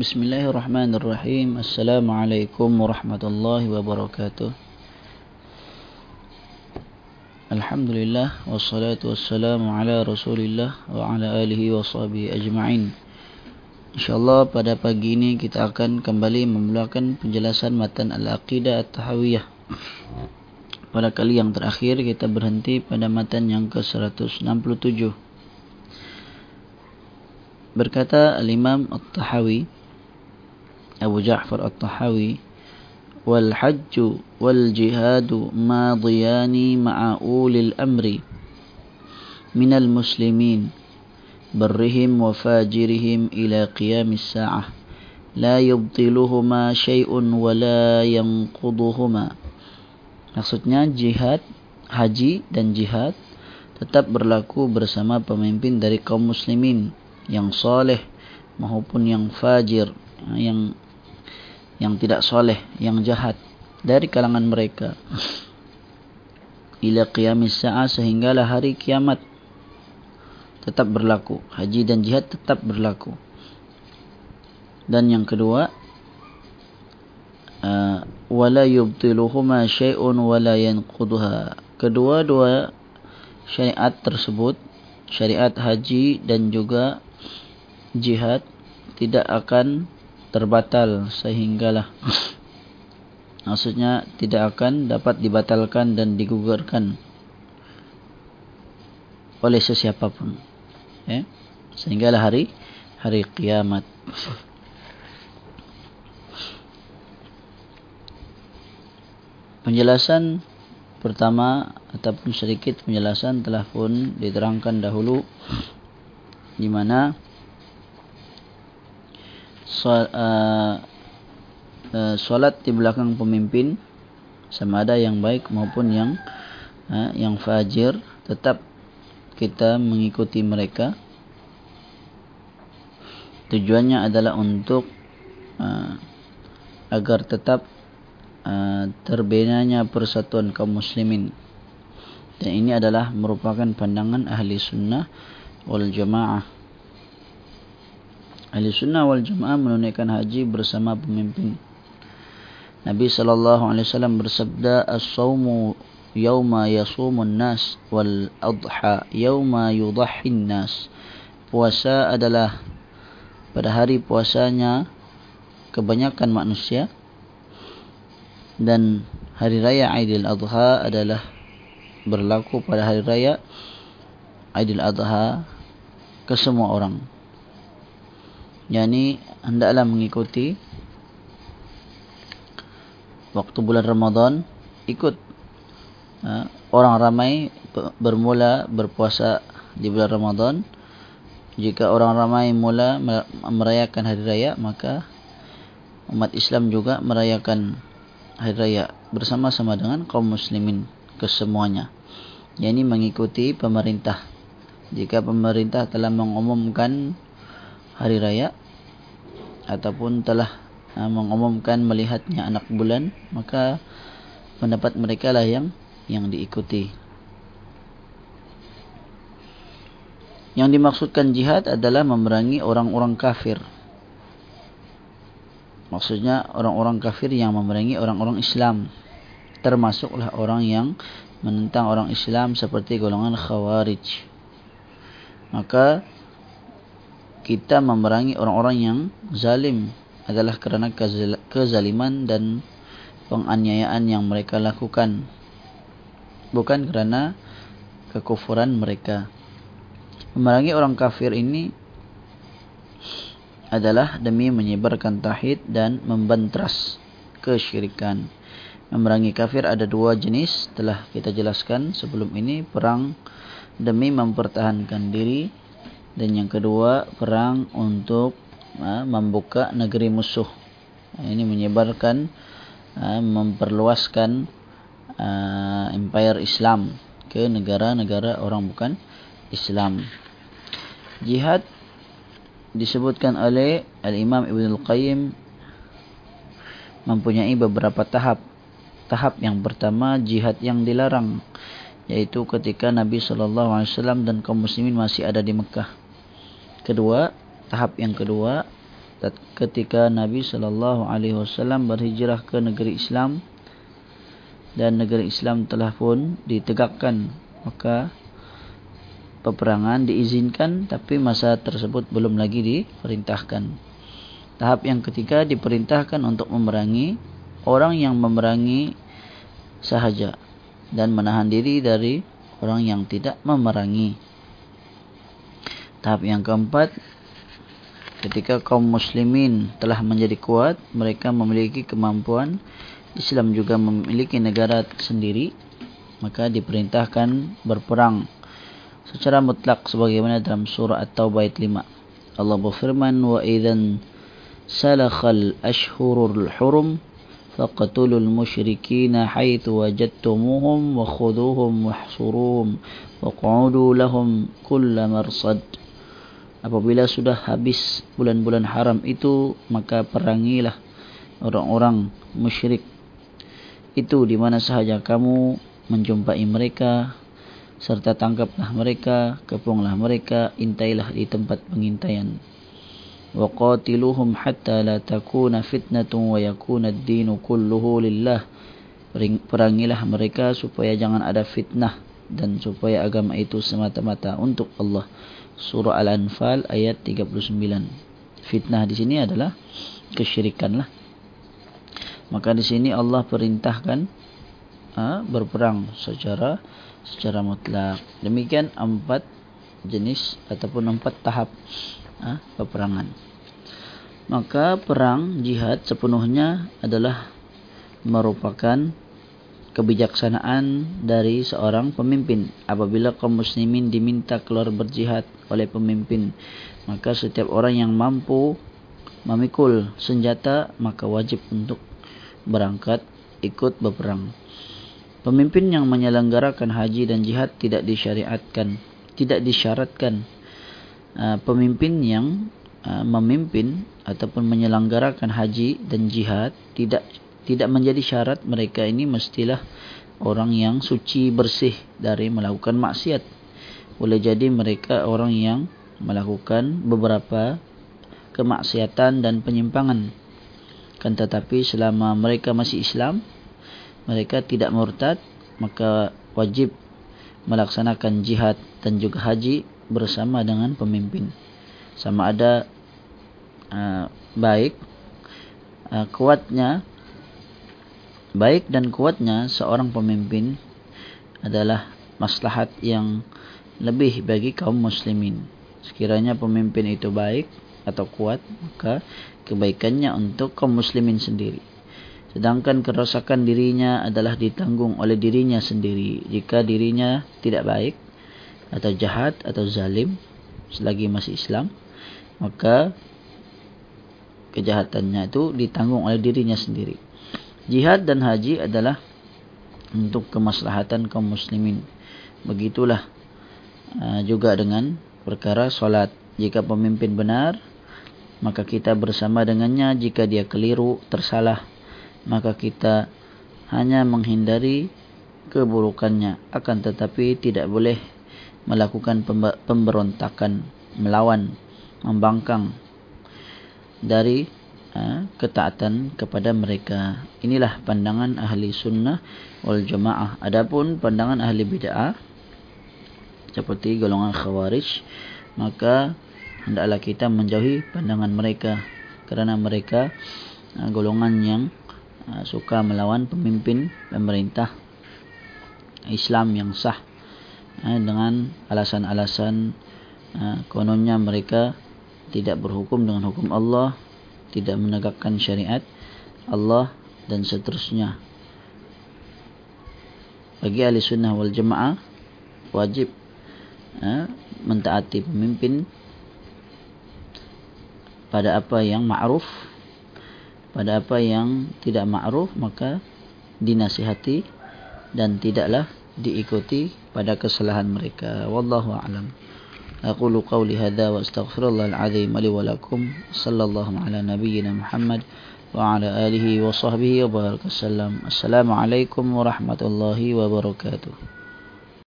Bismillahirrahmanirrahim. Assalamualaikum warahmatullahi wabarakatuh. Alhamdulillah wassalatu wassalamu ala Rasulillah wa ala alihi wa sahbihi ajma'in. Insyaallah pada pagi ini kita akan kembali memulakan penjelasan matan Al-Aqidah At-Tahawiyah. Pada kali yang terakhir kita berhenti pada matan yang ke-167. Berkata Al-Imam At-Tahawi Abu Ja'far At-Tahawi wal hajj wal jihad madiyani ma'a ulil amri min al muslimin barrihim wa fajirihim ila qiyamis sa'ah la yubtiluhuma shay'un wa la yanquduhuma. Maksudnya jihad haji dan jihad tetap berlaku bersama pemimpin dari kaum muslimin yang saleh maupun yang fajir yang yang tidak soleh, yang jahat dari kalangan mereka. Ila qiyamis sa'ah sehinggalah hari kiamat tetap berlaku. Haji dan jihad tetap berlaku. Dan yang kedua, uh, wala yubtiluhuma syai'un wala yanquduha. Kedua-dua syariat tersebut, syariat haji dan juga jihad tidak akan terbatal sehinggalah. Maksudnya tidak akan dapat dibatalkan dan digugurkan oleh sesiapa pun ya? Sehinggalah hari hari kiamat. Penjelasan pertama ataupun sedikit penjelasan telah pun diterangkan dahulu di mana solat di belakang pemimpin sama ada yang baik maupun yang uh, yang fajir tetap kita mengikuti mereka. Tujuannya adalah untuk uh, agar tetap uh, terbinanya persatuan kaum muslimin. Dan ini adalah merupakan pandangan ahli sunnah wal jamaah Ahli sunnah wal jamaah menunaikan haji bersama pemimpin. Nabi sallallahu alaihi wasallam bersabda as-saumu yauma yasumun nas wal adha yauma yudahhin nas. Puasa adalah pada hari puasanya kebanyakan manusia dan hari raya Aidil Adha adalah berlaku pada hari raya Aidil Adha ke semua orang yakni hendaklah mengikuti waktu bulan Ramadan ikut ha, orang ramai bermula berpuasa di bulan Ramadan. Jika orang ramai mula merayakan hari raya maka umat Islam juga merayakan hari raya bersama-sama dengan kaum muslimin kesemuanya. Yakni mengikuti pemerintah. Jika pemerintah telah mengumumkan hari raya ataupun telah uh, mengumumkan melihatnya anak bulan maka pendapat mereka lah yang yang diikuti. Yang dimaksudkan jihad adalah memerangi orang-orang kafir. Maksudnya orang-orang kafir yang memerangi orang-orang Islam. Termasuklah orang yang menentang orang Islam seperti golongan khawarij. Maka kita memerangi orang-orang yang zalim adalah kerana kezaliman dan penganiayaan yang mereka lakukan. Bukan kerana kekufuran mereka. Memerangi orang kafir ini adalah demi menyebarkan tauhid dan membentras kesyirikan. Memerangi kafir ada dua jenis telah kita jelaskan sebelum ini. Perang demi mempertahankan diri dan yang kedua perang untuk uh, membuka negeri musuh. Ini menyebarkan uh, memperluaskan empire Islam ke negara-negara orang bukan Islam. Jihad disebutkan oleh al-Imam Ibn al-Qayyim mempunyai beberapa tahap. Tahap yang pertama jihad yang dilarang yaitu ketika Nabi sallallahu alaihi wasallam dan kaum muslimin masih ada di Mekah kedua tahap yang kedua ketika Nabi sallallahu alaihi wasallam berhijrah ke negeri Islam dan negeri Islam telah pun ditegakkan maka peperangan diizinkan tapi masa tersebut belum lagi diperintahkan. Tahap yang ketiga diperintahkan untuk memerangi orang yang memerangi sahaja dan menahan diri dari orang yang tidak memerangi tahap yang keempat ketika kaum muslimin telah menjadi kuat mereka memiliki kemampuan Islam juga memiliki negara sendiri maka diperintahkan berperang secara mutlak sebagaimana dalam surah At-Taubah ayat 5 Allah berfirman wa idzan salakhal ashhurul hurum musyrikin haitsu wajadtumuhum wa khuduhum wahsuruhum waq'udu lahum kull marsad apabila sudah habis bulan-bulan haram itu maka perangilah orang-orang musyrik. Itu di mana sahaja kamu menjumpai mereka serta tangkaplah mereka kepunglah mereka intailah di tempat pengintaian. Wa qatiluhum hatta la takuna fitnatun wa yakuna ad-din kulluhu lillah. Perangilah mereka supaya jangan ada fitnah dan supaya agama itu semata-mata untuk Allah surah Al-Anfal ayat 39. Fitnah di sini adalah kesyirikan lah. Maka di sini Allah perintahkan ha, berperang secara secara mutlak. Demikian empat jenis ataupun empat tahap ha, peperangan. Maka perang jihad sepenuhnya adalah merupakan kebijaksanaan dari seorang pemimpin. Apabila kaum muslimin diminta keluar berjihad oleh pemimpin maka setiap orang yang mampu memikul senjata maka wajib untuk berangkat ikut berperang. Pemimpin yang menyelenggarakan haji dan jihad tidak disyariatkan tidak disyaratkan uh, pemimpin yang uh, memimpin ataupun menyelenggarakan haji dan jihad tidak tidak menjadi syarat mereka ini mestilah orang yang suci bersih dari melakukan maksiat. Boleh jadi mereka orang yang melakukan beberapa kemaksiatan dan penyimpangan. Kan tetapi selama mereka masih Islam, mereka tidak murtad, maka wajib melaksanakan jihad dan juga haji bersama dengan pemimpin. Sama ada uh, baik uh, kuatnya baik dan kuatnya seorang pemimpin adalah maslahat yang lebih bagi kaum muslimin. Sekiranya pemimpin itu baik atau kuat, maka kebaikannya untuk kaum muslimin sendiri. Sedangkan kerosakan dirinya adalah ditanggung oleh dirinya sendiri. Jika dirinya tidak baik atau jahat atau zalim selagi masih Islam, maka kejahatannya itu ditanggung oleh dirinya sendiri. Jihad dan haji adalah untuk kemaslahatan kaum muslimin. Begitulah uh, juga dengan perkara solat. Jika pemimpin benar, maka kita bersama dengannya. Jika dia keliru, tersalah, maka kita hanya menghindari keburukannya. Akan tetapi tidak boleh melakukan pemberontakan, melawan, membangkang dari ketaatan kepada mereka. Inilah pandangan ahli sunnah wal jamaah. Adapun pandangan ahli bid'ah seperti golongan khawarij, maka hendaklah kita menjauhi pandangan mereka kerana mereka ha, golongan yang ha, suka melawan pemimpin pemerintah Islam yang sah dengan alasan-alasan kononnya mereka tidak berhukum dengan hukum Allah tidak menegakkan syariat Allah dan seterusnya. Bagi ahli sunnah wal jamaah wajib ha, mentaati pemimpin pada apa yang ma'ruf. Pada apa yang tidak ma'ruf maka dinasihati dan tidaklah diikuti pada kesalahan mereka. Wallahu a'lam أقول قولي هذا وأستغفر الله العظيم لي ولكم. صلى الله على نبينا محمد وعلى آله وصحبه وبارك وسلم. السلام عليكم ورحمة الله وبركاته.